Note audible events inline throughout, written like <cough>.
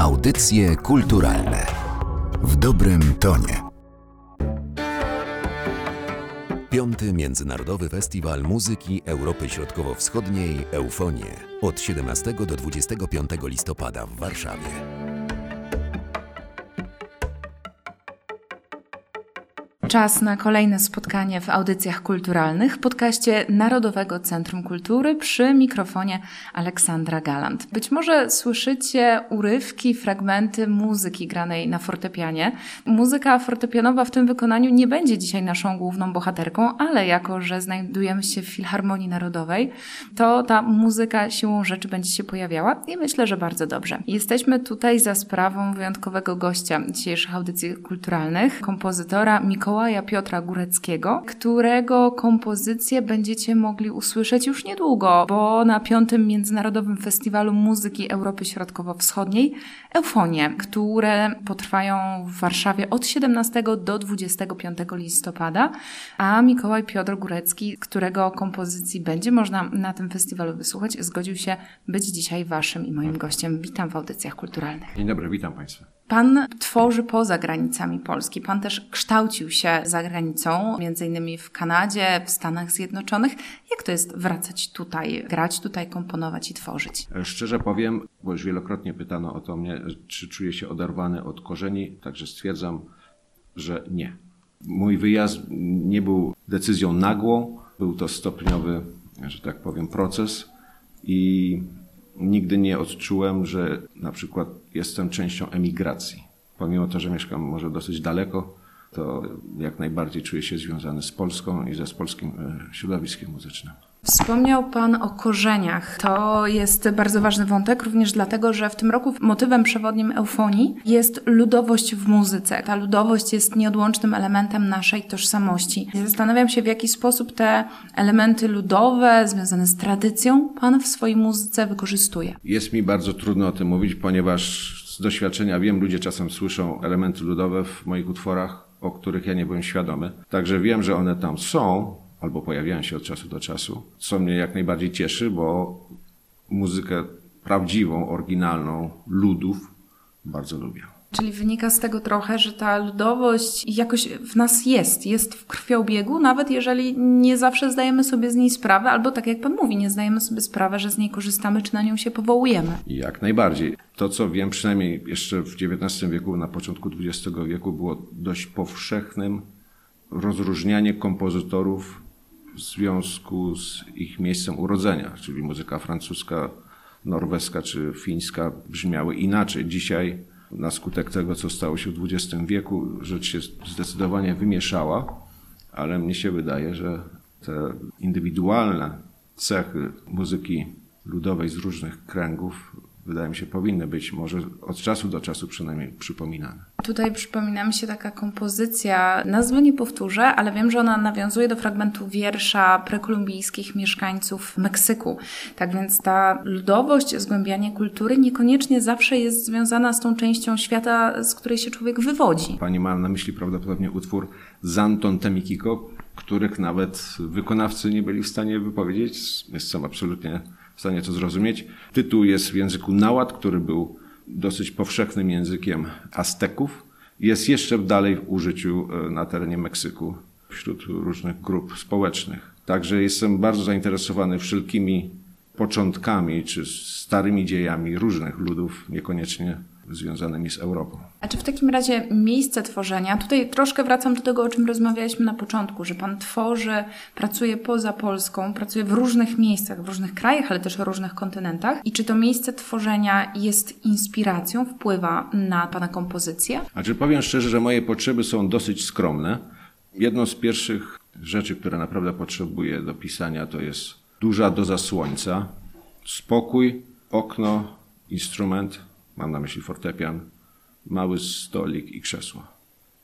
Audycje kulturalne w dobrym tonie. Piąty Międzynarodowy Festiwal Muzyki Europy Środkowo-Wschodniej Eufonie od 17 do 25 listopada w Warszawie. Czas na kolejne spotkanie w audycjach kulturalnych w podcaście Narodowego Centrum Kultury przy mikrofonie Aleksandra Galant. Być może słyszycie urywki, fragmenty muzyki granej na fortepianie. Muzyka fortepianowa w tym wykonaniu nie będzie dzisiaj naszą główną bohaterką, ale jako, że znajdujemy się w Filharmonii Narodowej, to ta muzyka siłą rzeczy będzie się pojawiała i myślę, że bardzo dobrze. Jesteśmy tutaj za sprawą wyjątkowego gościa dzisiejszych audycji kulturalnych, kompozytora Mikołaja Mikołaja Piotra Góreckiego, którego kompozycje będziecie mogli usłyszeć już niedługo, bo na piątym Międzynarodowym Festiwalu Muzyki Europy Środkowo-Wschodniej Eufonie, które potrwają w Warszawie od 17 do 25 listopada, a Mikołaj Piotr Górecki, którego kompozycji będzie można na tym festiwalu wysłuchać, zgodził się być dzisiaj waszym i moim gościem. Witam w audycjach kulturalnych. Dzień dobry, witam Państwa. Pan tworzy poza granicami Polski. Pan też kształcił się za granicą, między innymi w Kanadzie, w Stanach Zjednoczonych. Jak to jest wracać tutaj, grać tutaj, komponować i tworzyć? Szczerze powiem, bo już wielokrotnie pytano o to mnie, czy czuję się oderwany od korzeni, także stwierdzam, że nie. Mój wyjazd nie był decyzją nagłą, był to stopniowy, że tak powiem, proces i nigdy nie odczułem, że na przykład jestem częścią emigracji. Pomimo to, że mieszkam może dosyć daleko, to jak najbardziej czuję się związany z Polską i ze z polskim e, środowiskiem muzycznym. Wspomniał Pan o korzeniach. To jest bardzo ważny wątek, również dlatego, że w tym roku motywem przewodnim eufonii jest ludowość w muzyce. Ta ludowość jest nieodłącznym elementem naszej tożsamości. Zastanawiam się, w jaki sposób te elementy ludowe, związane z tradycją, Pan w swojej muzyce wykorzystuje. Jest mi bardzo trudno o tym mówić, ponieważ z doświadczenia wiem, ludzie czasem słyszą elementy ludowe w moich utworach, o których ja nie byłem świadomy. Także wiem, że one tam są, albo pojawiają się od czasu do czasu, co mnie jak najbardziej cieszy, bo muzykę prawdziwą, oryginalną ludów bardzo lubię. Czyli wynika z tego trochę, że ta ludowość jakoś w nas jest, jest w krwiobiegu, nawet jeżeli nie zawsze zdajemy sobie z niej sprawę, albo tak jak Pan mówi, nie zdajemy sobie sprawy, że z niej korzystamy, czy na nią się powołujemy. Jak najbardziej. To, co wiem, przynajmniej jeszcze w XIX wieku, na początku XX wieku, było dość powszechnym rozróżnianie kompozytorów w związku z ich miejscem urodzenia, czyli muzyka francuska, norweska czy fińska brzmiały inaczej. Dzisiaj na skutek tego, co stało się w XX wieku, rzecz się zdecydowanie wymieszała, ale mnie się wydaje, że te indywidualne cechy muzyki ludowej z różnych kręgów wydaje mi się, powinny być może od czasu do czasu przynajmniej przypominane. Tutaj przypomina mi się taka kompozycja, nazwy nie powtórzę, ale wiem, że ona nawiązuje do fragmentu wiersza prekolumbijskich mieszkańców Meksyku. Tak więc ta ludowość, zgłębianie kultury niekoniecznie zawsze jest związana z tą częścią świata, z której się człowiek wywodzi. Pani ma na myśli prawdopodobnie utwór Zanton Temikiko, których nawet wykonawcy nie byli w stanie wypowiedzieć. Jestem absolutnie w stanie to zrozumieć. Tytuł jest w języku naład, który był dosyć powszechnym językiem Azteków. Jest jeszcze dalej w użyciu e, na terenie Meksyku wśród różnych grup społecznych. Także jestem bardzo zainteresowany wszelkimi początkami czy starymi dziejami różnych ludów, niekoniecznie związanymi z Europą. A czy w takim razie miejsce tworzenia, tutaj troszkę wracam do tego, o czym rozmawialiśmy na początku, że Pan tworzy, pracuje poza Polską, pracuje w różnych miejscach, w różnych krajach, ale też w różnych kontynentach. I czy to miejsce tworzenia jest inspiracją, wpływa na Pana kompozycję? A czy powiem szczerze, że moje potrzeby są dosyć skromne. Jedną z pierwszych rzeczy, które naprawdę potrzebuję do pisania, to jest duża doza słońca, spokój, okno, instrument, mam na myśli fortepian, mały stolik i krzesło.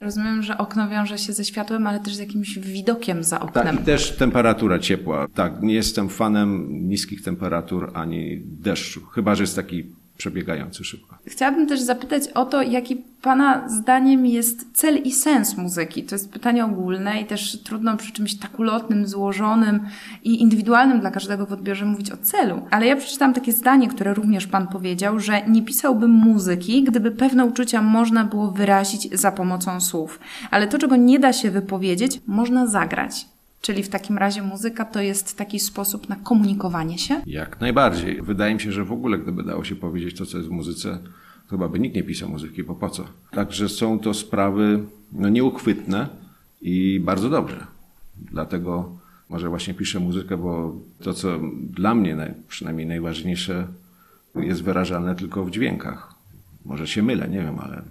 Rozumiem, że okno wiąże się ze światłem, ale też z jakimś widokiem za oknem. Tak, i też temperatura ciepła. Tak, nie jestem fanem niskich temperatur ani deszczu. Chyba, że jest taki przebiegający szybko. Chciałabym też zapytać o to, jaki Pana zdaniem jest cel i sens muzyki. To jest pytanie ogólne i też trudno przy czymś tak ulotnym, złożonym i indywidualnym dla każdego w odbiorze mówić o celu. Ale ja przeczytam takie zdanie, które również Pan powiedział, że nie pisałbym muzyki, gdyby pewne uczucia można było wyrazić za pomocą słów. Ale to, czego nie da się wypowiedzieć, można zagrać. Czyli w takim razie muzyka to jest taki sposób na komunikowanie się? Jak najbardziej. Wydaje mi się, że w ogóle gdyby dało się powiedzieć to, co jest w muzyce, to chyba by nikt nie pisał muzyki, bo po co? Także są to sprawy no, nieuchwytne i bardzo dobrze. Dlatego może właśnie piszę muzykę, bo to, co dla mnie przynajmniej najważniejsze, jest wyrażane tylko w dźwiękach. Może się mylę, nie wiem, ale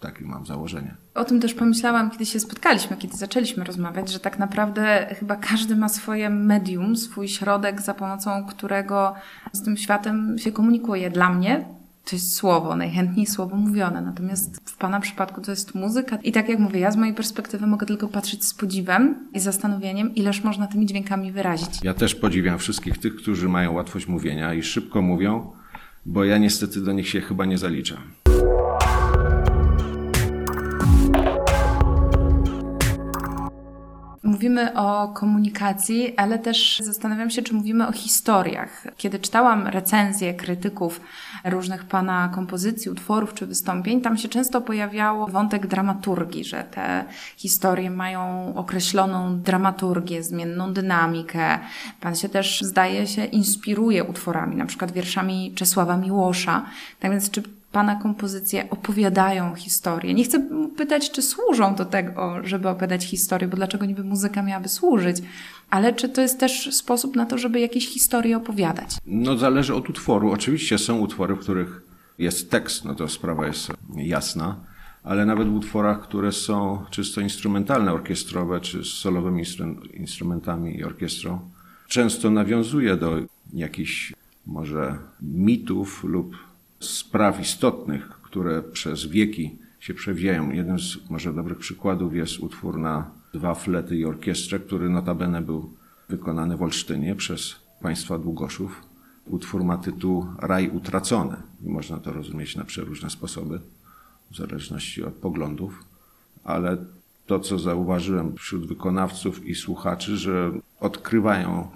takie mam założenie. O tym też pomyślałam, kiedy się spotkaliśmy, kiedy zaczęliśmy rozmawiać, że tak naprawdę chyba każdy ma swoje medium, swój środek, za pomocą którego z tym światem się komunikuje. Dla mnie to jest słowo, najchętniej słowo mówione. Natomiast w Pana przypadku to jest muzyka. I tak jak mówię, ja z mojej perspektywy mogę tylko patrzeć z podziwem i zastanowieniem, ileż można tymi dźwiękami wyrazić. Ja też podziwiam wszystkich tych, którzy mają łatwość mówienia i szybko mówią, bo ja niestety do nich się chyba nie zaliczam. Mówimy o komunikacji, ale też zastanawiam się, czy mówimy o historiach. Kiedy czytałam recenzje krytyków różnych pana kompozycji, utworów czy wystąpień, tam się często pojawiało wątek dramaturgii, że te historie mają określoną dramaturgię, zmienną dynamikę. Pan się też, zdaje się, inspiruje utworami, na przykład wierszami Czesława Miłosza. Tak więc, czy Pana kompozycje opowiadają historię. Nie chcę pytać, czy służą do tego, żeby opowiadać historię, bo dlaczego niby muzyka miałaby służyć, ale czy to jest też sposób na to, żeby jakieś historie opowiadać? No zależy od utworu. Oczywiście są utwory, w których jest tekst, no to sprawa jest jasna, ale nawet w utworach, które są czysto instrumentalne, orkiestrowe, czy z solowymi instrumentami i orkiestrą, często nawiązuje do jakichś może mitów lub spraw istotnych, które przez wieki się przewijają. Jeden z może dobrych przykładów jest utwór na dwa flety i orkiestrę, który notabene był wykonany w Olsztynie przez państwa Długoszów. Utwór ma tytuł Raj utracony. Można to rozumieć na przeróżne sposoby, w zależności od poglądów, ale to, co zauważyłem wśród wykonawców i słuchaczy, że odkrywają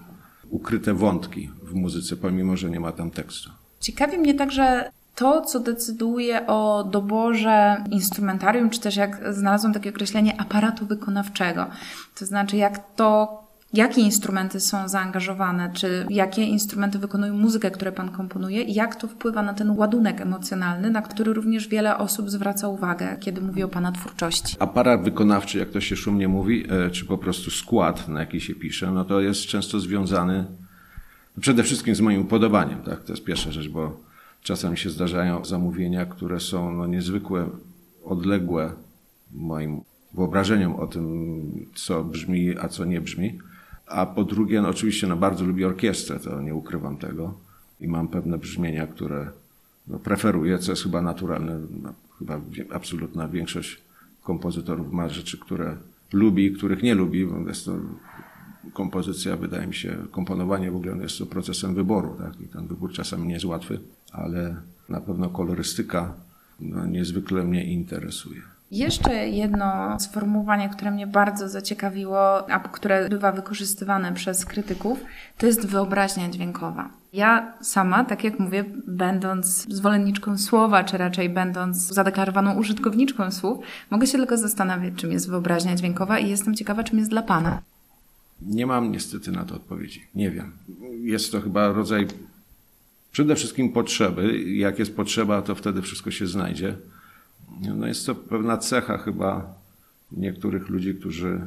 ukryte wątki w muzyce, pomimo że nie ma tam tekstu. Ciekawi mnie także to, co decyduje o doborze instrumentarium, czy też jak znalazłam takie określenie aparatu wykonawczego. To znaczy, jak to jakie instrumenty są zaangażowane, czy jakie instrumenty wykonują muzykę, które Pan komponuje i jak to wpływa na ten ładunek emocjonalny, na który również wiele osób zwraca uwagę, kiedy mówi o Pana twórczości. Aparat wykonawczy, jak to się szumnie mówi, e, czy po prostu skład, na jaki się pisze, no to jest często związany przede wszystkim z moim upodobaniem, tak? To jest pierwsza rzecz, bo Czasem się zdarzają zamówienia, które są no, niezwykłe, odległe moim wyobrażeniom o tym, co brzmi, a co nie brzmi. A po drugie, no, oczywiście no, bardzo lubię orkiestrę, to nie ukrywam tego. I mam pewne brzmienia, które no, preferuję, co jest chyba naturalne. No, chyba absolutna większość kompozytorów ma rzeczy, które lubi, których nie lubi. Jest to kompozycja, wydaje mi się, komponowanie w ogóle jest procesem wyboru, tak? I ten wybór czasem nie jest łatwy, ale na pewno kolorystyka no, niezwykle mnie interesuje. Jeszcze jedno sformułowanie, które mnie bardzo zaciekawiło, a które bywa wykorzystywane przez krytyków, to jest wyobraźnia dźwiękowa. Ja sama, tak jak mówię, będąc zwolenniczką słowa, czy raczej będąc zadeklarowaną użytkowniczką słów, mogę się tylko zastanawiać, czym jest wyobraźnia dźwiękowa i jestem ciekawa, czym jest dla Pana. Nie mam niestety na to odpowiedzi. Nie wiem. Jest to chyba rodzaj przede wszystkim potrzeby. Jak jest potrzeba, to wtedy wszystko się znajdzie. No jest to pewna cecha chyba niektórych ludzi, którzy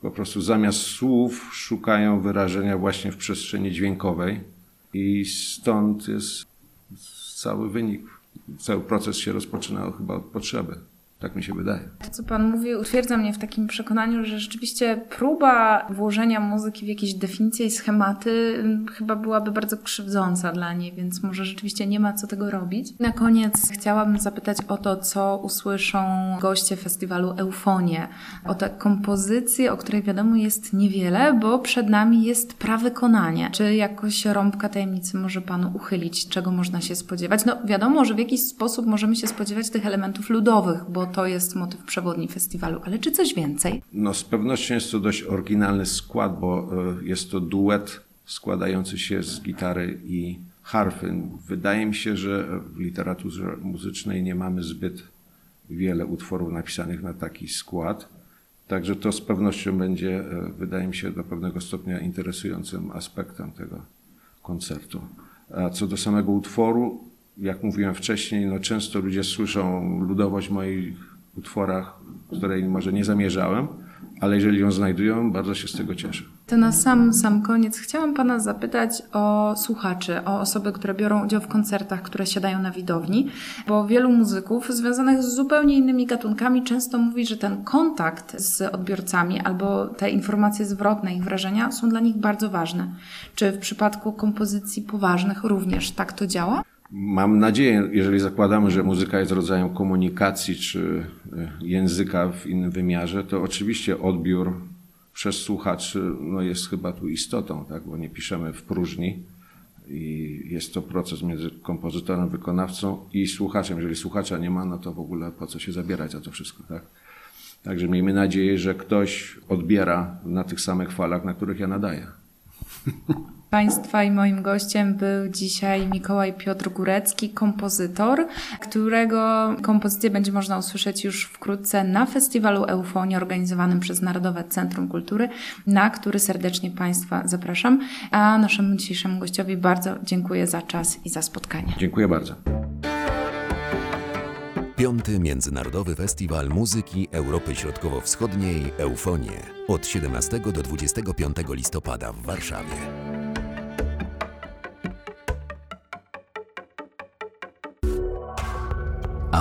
po prostu zamiast słów szukają wyrażenia właśnie w przestrzeni dźwiękowej i stąd jest cały wynik, cały proces się rozpoczynał chyba od potrzeby. Tak mi się wydaje. To, co Pan mówi, utwierdza mnie w takim przekonaniu, że rzeczywiście próba włożenia muzyki w jakieś definicje i schematy mm, chyba byłaby bardzo krzywdząca dla niej, więc może rzeczywiście nie ma co tego robić. Na koniec chciałabym zapytać o to, co usłyszą goście festiwalu Eufonie, o tę kompozycję, o której wiadomo jest niewiele, bo przed nami jest prawykonanie. Czy jakoś rąbka tajemnicy może Panu uchylić, czego można się spodziewać? No wiadomo, że w jakiś sposób możemy się spodziewać tych elementów ludowych, bo to jest motyw przewodni festiwalu, ale czy coś więcej? No z pewnością jest to dość oryginalny skład, bo e, jest to duet składający się z gitary i harfy. Wydaje mi się, że w literaturze muzycznej nie mamy zbyt wiele utworów napisanych na taki skład. Także to z pewnością będzie, e, wydaje mi się, do pewnego stopnia interesującym aspektem tego koncertu. A co do samego utworu, jak mówiłem wcześniej, no często ludzie słyszą ludowość w moich utworach, której może nie zamierzałem, ale jeżeli ją znajdują, bardzo się z tego cieszę. To na sam, sam koniec chciałam Pana zapytać o słuchaczy, o osoby, które biorą udział w koncertach, które siadają na widowni, bo wielu muzyków związanych z zupełnie innymi gatunkami często mówi, że ten kontakt z odbiorcami albo te informacje zwrotne, ich wrażenia są dla nich bardzo ważne. Czy w przypadku kompozycji poważnych również tak to działa? Mam nadzieję, jeżeli zakładamy, że muzyka jest rodzajem komunikacji czy e, języka w innym wymiarze, to oczywiście odbiór przez słuchaczy no jest chyba tu istotą, tak? bo nie piszemy w próżni i jest to proces między kompozytorem, wykonawcą i słuchaczem. Jeżeli słuchacza nie ma, no to w ogóle po co się zabierać za to wszystko. Tak? Także miejmy nadzieję, że ktoś odbiera na tych samych falach, na których ja nadaję. <laughs> Państwa i moim gościem był dzisiaj Mikołaj Piotr Górecki, kompozytor, którego kompozycję będzie można usłyszeć już wkrótce na festiwalu Eufonii organizowanym przez Narodowe Centrum Kultury, na który serdecznie Państwa zapraszam. A naszemu dzisiejszemu gościowi bardzo dziękuję za czas i za spotkanie. Dziękuję bardzo. Piąty Międzynarodowy Festiwal Muzyki Europy Środkowo-Wschodniej Eufonie od 17 do 25 listopada w Warszawie.